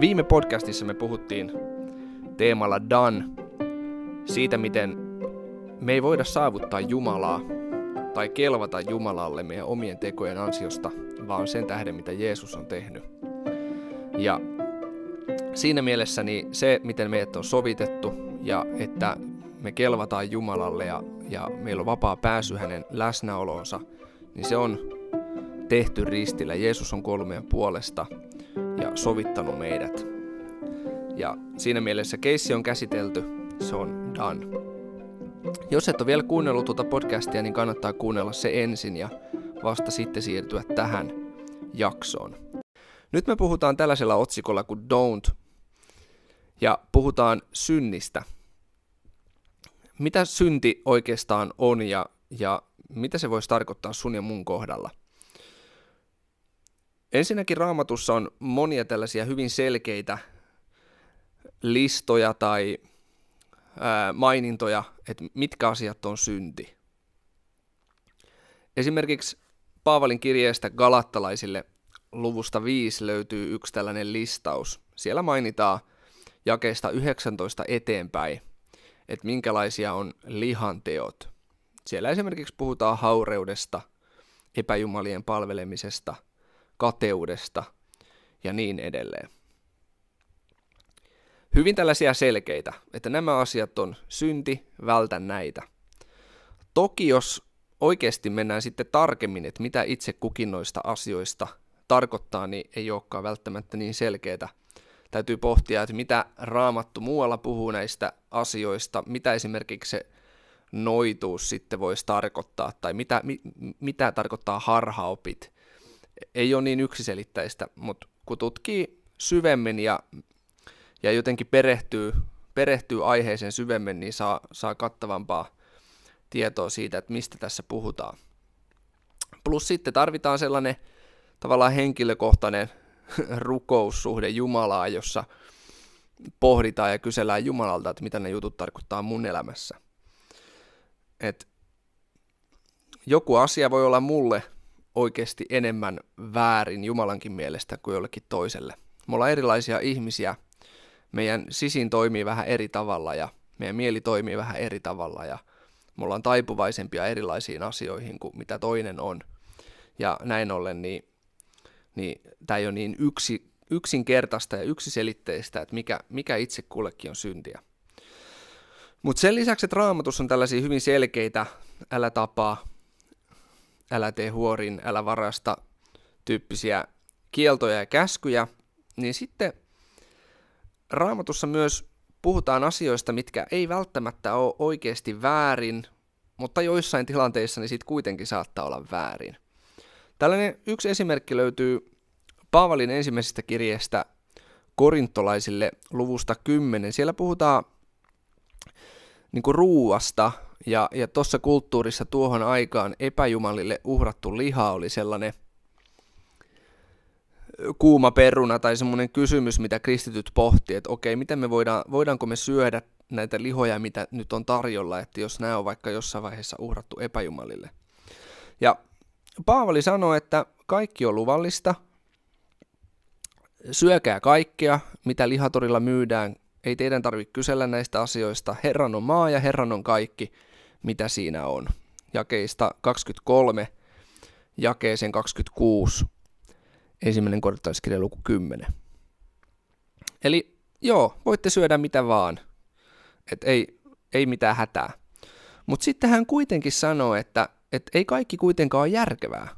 Viime podcastissa me puhuttiin teemalla Dan siitä, miten me ei voida saavuttaa Jumalaa tai kelvata Jumalalle meidän omien tekojen ansiosta, vaan sen tähden, mitä Jeesus on tehnyt. Ja siinä mielessä niin se, miten meidät on sovitettu ja että me kelvataan Jumalalle ja, ja meillä on vapaa pääsy hänen läsnäoloonsa, niin se on tehty ristillä. Jeesus on meidän puolesta ja sovittanut meidät. Ja siinä mielessä keissi on käsitelty, se on done. Jos et ole vielä kuunnellut tuota podcastia, niin kannattaa kuunnella se ensin ja vasta sitten siirtyä tähän jaksoon. Nyt me puhutaan tällaisella otsikolla kuin Don't ja puhutaan synnistä. Mitä synti oikeastaan on ja, ja mitä se voisi tarkoittaa sun ja mun kohdalla? Ensinnäkin raamatussa on monia tällaisia hyvin selkeitä listoja tai ää, mainintoja, että mitkä asiat on synti. Esimerkiksi Paavalin kirjeestä galattalaisille luvusta 5 löytyy yksi tällainen listaus. Siellä mainitaan jakeesta 19 eteenpäin, että minkälaisia on lihanteot. Siellä esimerkiksi puhutaan haureudesta, epäjumalien palvelemisesta, kateudesta ja niin edelleen. Hyvin tällaisia selkeitä, että nämä asiat on synti, vältä näitä. Toki jos oikeasti mennään sitten tarkemmin, että mitä itse kukin noista asioista tarkoittaa, niin ei olekaan välttämättä niin selkeää. Täytyy pohtia, että mitä raamattu muualla puhuu näistä asioista, mitä esimerkiksi se noituus sitten voisi tarkoittaa, tai mitä, mi, mitä tarkoittaa harhaopit. Ei ole niin yksiselitteistä, mutta kun tutkii syvemmin ja, ja jotenkin perehtyy, perehtyy aiheeseen syvemmin, niin saa, saa kattavampaa tietoa siitä, että mistä tässä puhutaan. Plus sitten tarvitaan sellainen tavallaan henkilökohtainen rukoussuhde Jumalaa, jossa pohditaan ja kysellään Jumalalta, että mitä ne jutut tarkoittaa mun elämässä. Et joku asia voi olla mulle oikeasti enemmän väärin Jumalankin mielestä kuin jollekin toiselle. Me ollaan erilaisia ihmisiä, meidän sisin toimii vähän eri tavalla ja meidän mieli toimii vähän eri tavalla ja me ollaan taipuvaisempia erilaisiin asioihin kuin mitä toinen on. Ja näin ollen niin niin tämä ei ole niin yksi, yksinkertaista ja yksiselitteistä, että mikä, mikä itse kullekin on syntiä. Mutta sen lisäksi, että raamatus on tällaisia hyvin selkeitä, älä tapaa, älä tee huorin, älä varasta tyyppisiä kieltoja ja käskyjä, niin sitten raamatussa myös puhutaan asioista, mitkä ei välttämättä ole oikeasti väärin, mutta joissain tilanteissa niin sitten kuitenkin saattaa olla väärin. Tällainen yksi esimerkki löytyy Paavalin ensimmäisestä kirjeestä korintolaisille luvusta 10. Siellä puhutaan niin kuin ruuasta, ja, ja tuossa kulttuurissa tuohon aikaan epäjumalille uhrattu liha oli sellainen kuuma peruna tai semmoinen kysymys, mitä kristityt pohti, että okei, miten me voidaan, voidaanko me syödä näitä lihoja, mitä nyt on tarjolla, että jos nämä on vaikka jossain vaiheessa uhrattu epäjumalille. Ja Paavali sanoi, että kaikki on luvallista, syökää kaikkea, mitä lihatorilla myydään, ei teidän tarvitse kysellä näistä asioista, Herran on maa ja Herran on kaikki, mitä siinä on. Jakeista 23, jakeeseen 26, ensimmäinen korintolaiskirja luku 10. Eli joo, voitte syödä mitä vaan, et ei, ei mitään hätää. Mutta sitten hän kuitenkin sanoo, että että ei kaikki kuitenkaan ole järkevää.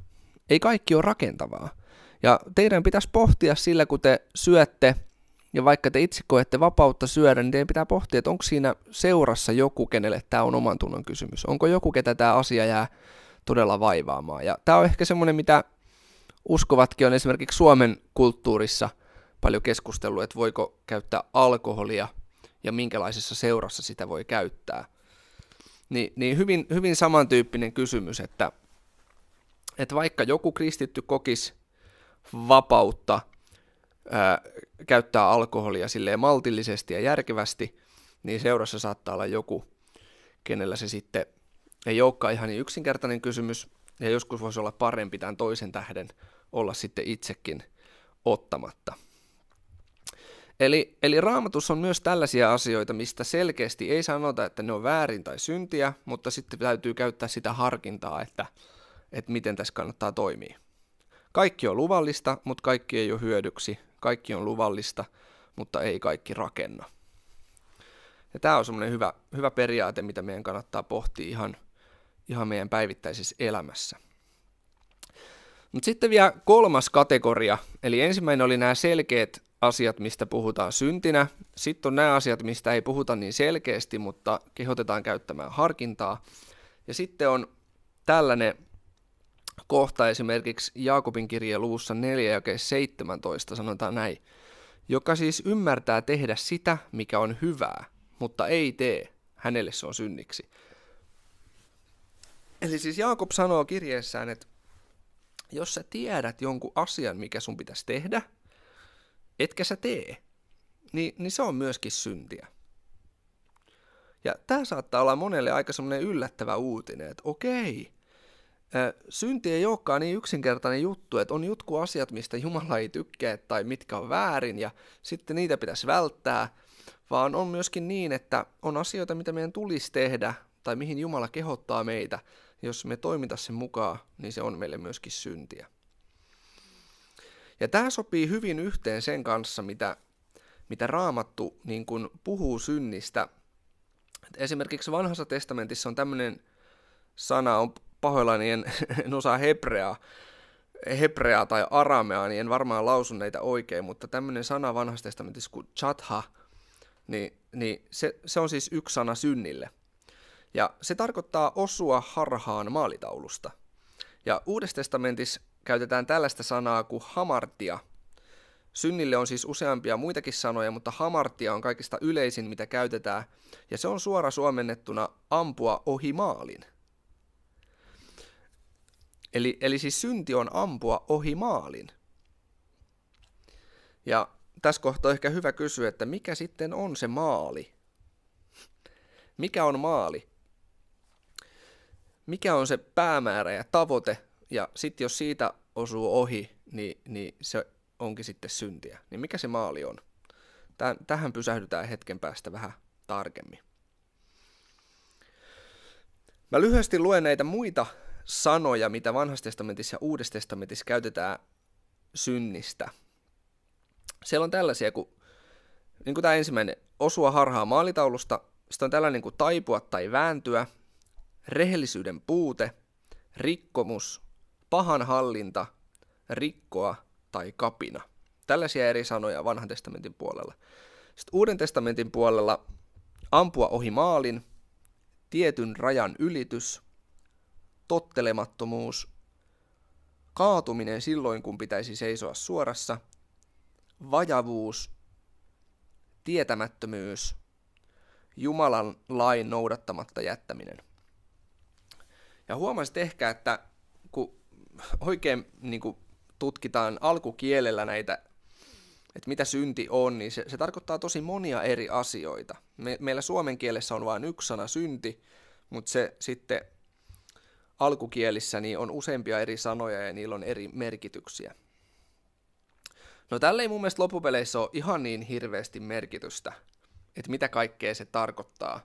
Ei kaikki ole rakentavaa. Ja teidän pitäisi pohtia sillä, kun te syötte, ja vaikka te itse koette vapautta syödä, niin teidän pitää pohtia, että onko siinä seurassa joku, kenelle tämä on oman tunnon kysymys. Onko joku, ketä tämä asia jää todella vaivaamaan. Ja tämä on ehkä semmoinen, mitä uskovatkin on esimerkiksi Suomen kulttuurissa paljon keskustellut, että voiko käyttää alkoholia ja minkälaisessa seurassa sitä voi käyttää – niin, niin hyvin, hyvin samantyyppinen kysymys, että, että vaikka joku kristitty kokisi vapautta ää, käyttää alkoholia silleen maltillisesti ja järkevästi, niin seurassa saattaa olla joku, kenellä se sitten ei olekaan ihan niin yksinkertainen kysymys, ja joskus voisi olla parempi tämän toisen tähden olla sitten itsekin ottamatta. Eli, eli raamatus on myös tällaisia asioita, mistä selkeästi ei sanota, että ne on väärin tai syntiä, mutta sitten täytyy käyttää sitä harkintaa, että, että miten tässä kannattaa toimia. Kaikki on luvallista, mutta kaikki ei ole hyödyksi. Kaikki on luvallista, mutta ei kaikki rakenna. Ja tämä on semmoinen hyvä, hyvä periaate, mitä meidän kannattaa pohtia ihan, ihan meidän päivittäisessä elämässä. Mutta sitten vielä kolmas kategoria, eli ensimmäinen oli nämä selkeät asiat, mistä puhutaan syntinä. Sitten on nämä asiat, mistä ei puhuta niin selkeästi, mutta kehotetaan käyttämään harkintaa. Ja sitten on tällainen kohta esimerkiksi Jaakobin kirje luussa 4 ja 17 sanotaan näin, joka siis ymmärtää tehdä sitä, mikä on hyvää, mutta ei tee, hänelle se on synniksi. Eli siis Jaakob sanoo kirjeessään, että jos sä tiedät jonkun asian, mikä sun pitäisi tehdä, etkä sä tee, niin, niin se on myöskin syntiä. Ja tämä saattaa olla monelle aika semmoinen yllättävä uutinen, että okei, synti ei olekaan niin yksinkertainen juttu, että on jotkut asiat, mistä Jumala ei tykkää tai mitkä on väärin ja sitten niitä pitäisi välttää, vaan on myöskin niin, että on asioita, mitä meidän tulisi tehdä tai mihin Jumala kehottaa meitä. Jos me toimita sen mukaan, niin se on meille myöskin syntiä. Ja tämä sopii hyvin yhteen sen kanssa, mitä, mitä Raamattu niin kun puhuu synnistä. Esimerkiksi vanhassa testamentissa on tämmöinen sana, on pahoillani, en, en osaa hebreaa, hebreaa tai arameaa, niin en varmaan lausu näitä oikein, mutta tämmöinen sana vanhassa testamentissa kuin chatha, niin, niin se, se on siis yksi sana synnille. Ja se tarkoittaa osua harhaan maalitaulusta. Ja Uudessa testamentissa käytetään tällaista sanaa kuin hamartia. Synnille on siis useampia muitakin sanoja, mutta hamartia on kaikista yleisin, mitä käytetään, ja se on suora suomennettuna ampua ohi maalin. Eli, eli siis synti on ampua ohi maalin. Ja tässä kohtaa on ehkä hyvä kysyä, että mikä sitten on se maali? Mikä on maali? Mikä on se päämäärä ja tavoite? Ja sitten jos siitä osuu ohi, niin, niin se onkin sitten syntiä. Niin mikä se maali on? Tähän pysähdytään hetken päästä vähän tarkemmin. Mä lyhyesti luen näitä muita sanoja, mitä vanhassa testamentissa ja uudessa testamentissa käytetään synnistä. Siellä on tällaisia kuin, niin kuin tämä ensimmäinen, osua harhaa maalitaulusta, sitten on tällainen kuin taipua tai vääntyä, rehellisyyden puute, rikkomus, pahan hallinta, rikkoa tai kapina. Tällaisia eri sanoja vanhan testamentin puolella. Sitten uuden testamentin puolella ampua ohi maalin, tietyn rajan ylitys, tottelemattomuus, kaatuminen silloin, kun pitäisi seisoa suorassa, vajavuus, tietämättömyys, Jumalan lain noudattamatta jättäminen. Ja huomasit ehkä, että kun oikein niin kuin tutkitaan alkukielellä näitä, että mitä synti on, niin se, se tarkoittaa tosi monia eri asioita. Me, meillä suomen kielessä on vain yksi sana synti, mutta se sitten alkukielissä niin on useampia eri sanoja ja niillä on eri merkityksiä. No tällä ei mun mielestä loppupeleissä ole ihan niin hirveästi merkitystä, että mitä kaikkea se tarkoittaa,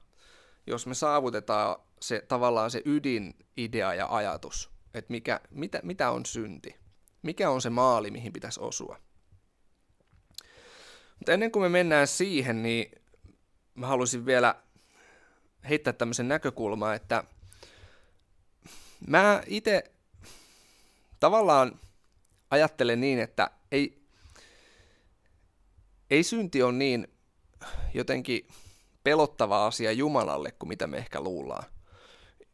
jos me saavutetaan se tavallaan se ydinidea ja ajatus, että mikä, mitä, mitä on synti, mikä on se maali, mihin pitäisi osua. Mutta ennen kuin me mennään siihen, niin mä haluaisin vielä heittää tämmöisen näkökulman, että Mä itse tavallaan ajattelen niin, että ei, ei synti ole niin jotenkin pelottava asia Jumalalle kuin mitä me ehkä luullaan.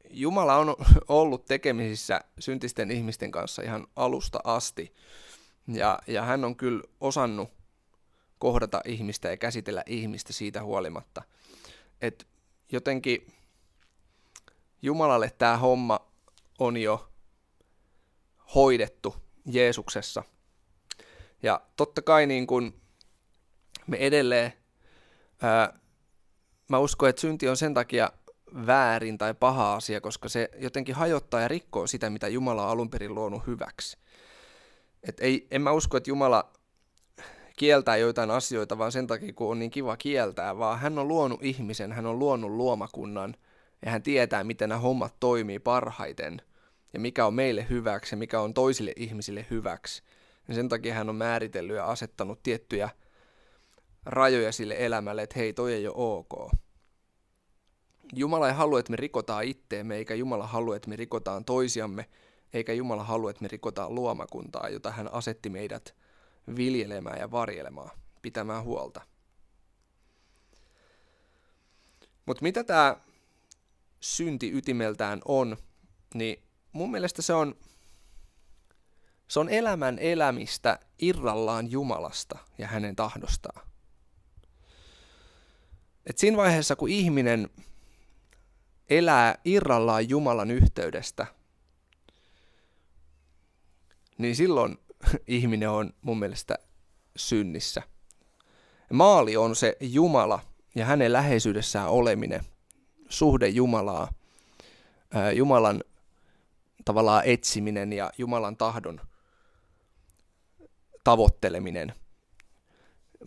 Jumala on ollut tekemisissä syntisten ihmisten kanssa ihan alusta asti. Ja, ja hän on kyllä osannut kohdata ihmistä ja käsitellä ihmistä siitä huolimatta. Et jotenkin Jumalalle tämä homma on jo hoidettu Jeesuksessa. Ja totta kai niin kuin me edelleen, ää, mä uskon, että synti on sen takia väärin tai paha asia, koska se jotenkin hajottaa ja rikkoo sitä, mitä Jumala on alun perin luonut hyväksi. Et ei, en mä usko, että Jumala kieltää joitain asioita vaan sen takia, kun on niin kiva kieltää, vaan hän on luonut ihmisen, hän on luonut luomakunnan ja hän tietää, miten nämä hommat toimii parhaiten ja mikä on meille hyväksi ja mikä on toisille ihmisille hyväksi. Ja sen takia hän on määritellyt ja asettanut tiettyjä rajoja sille elämälle, että hei, toi ei ole ok. Jumala ei halua, että me rikotaan itteemme, eikä Jumala halua, että me rikotaan toisiamme, eikä Jumala halua, että me rikotaan luomakuntaa, jota hän asetti meidät viljelemään ja varjelemaan, pitämään huolta. Mutta mitä tämä synti ytimeltään on, niin mun mielestä se on, se on elämän elämistä irrallaan Jumalasta ja hänen tahdostaan. Et siinä vaiheessa, kun ihminen elää irrallaan Jumalan yhteydestä, niin silloin ihminen on mun mielestä synnissä. Maali on se Jumala ja hänen läheisyydessään oleminen, suhde Jumalaa, Jumalan tavallaan etsiminen ja Jumalan tahdon tavoitteleminen.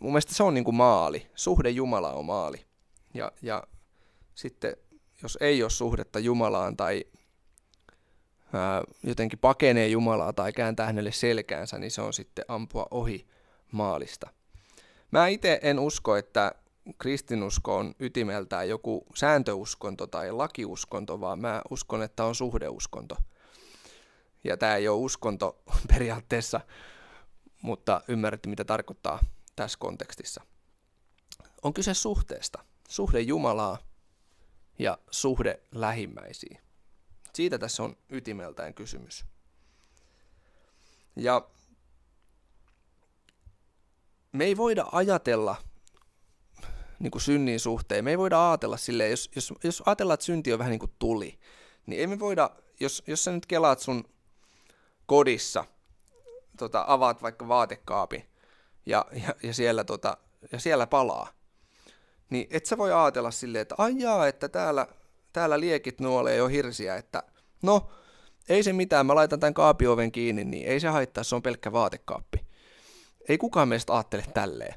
Mun mielestä se on niin kuin maali. Suhde Jumala on maali. Ja, ja sitten jos ei ole suhdetta Jumalaan tai ää, jotenkin pakenee Jumalaa tai kääntää hänelle selkäänsä, niin se on sitten ampua ohi maalista. Mä itse en usko, että kristinusko on ytimeltään joku sääntöuskonto tai lakiuskonto, vaan mä uskon, että on suhdeuskonto. Ja tämä ei ole uskonto periaatteessa, mutta ymmärrätte, mitä tarkoittaa tässä kontekstissa. On kyse suhteesta. Suhde Jumalaa ja suhde lähimmäisiin. Siitä tässä on ytimeltään kysymys. Ja me ei voida ajatella niin kuin synnin suhteen, me ei voida ajatella silleen, jos, jos, jos ajatellaan, että synti on vähän niin kuin tuli, niin ei me voida, jos, jos sä nyt kelaat sun kodissa, tota, avaat vaikka vaatekaapi ja, ja, ja, siellä, tota, ja siellä palaa, niin et sä voi ajatella silleen, että ajaa, että täällä, täällä liekit nuolee jo hirsiä, että no, ei se mitään, mä laitan tämän kaapioven kiinni, niin ei se haittaa, se on pelkkä vaatekaappi. Ei kukaan meistä ajattele tälleen.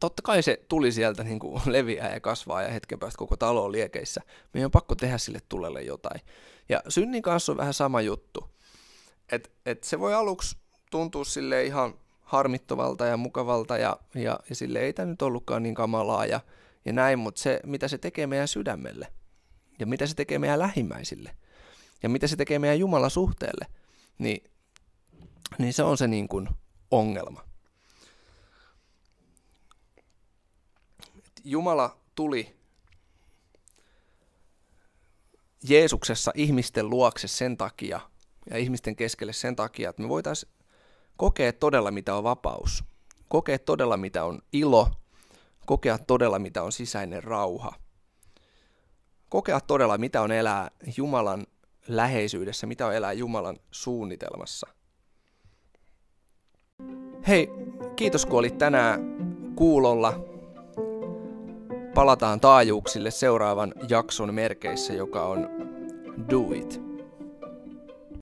Totta kai se tuli sieltä niin kuin leviää ja kasvaa ja hetken päästä koko talo on liekeissä. Meidän on pakko tehdä sille tulelle jotain. Ja synnin kanssa on vähän sama juttu. Et, et se voi aluksi tuntua sille ihan harmittavalta ja mukavalta ja, ja, ja sille ei tämä nyt ollutkaan niin kamalaa ja, ja näin, mutta se, mitä se tekee meidän sydämelle ja mitä se tekee meidän lähimmäisille ja mitä se tekee meidän Jumalan suhteelle, niin, niin se on se niin kuin ongelma. Jumala tuli Jeesuksessa ihmisten luokse sen takia ja ihmisten keskelle sen takia, että me voitaisiin kokea todella mitä on vapaus, kokea todella mitä on ilo, kokea todella mitä on sisäinen rauha, kokea todella mitä on elää Jumalan läheisyydessä, mitä on elää Jumalan suunnitelmassa. Hei, kiitos kun olit tänään kuulolla. Palataan taajuuksille seuraavan jakson merkeissä, joka on Do It.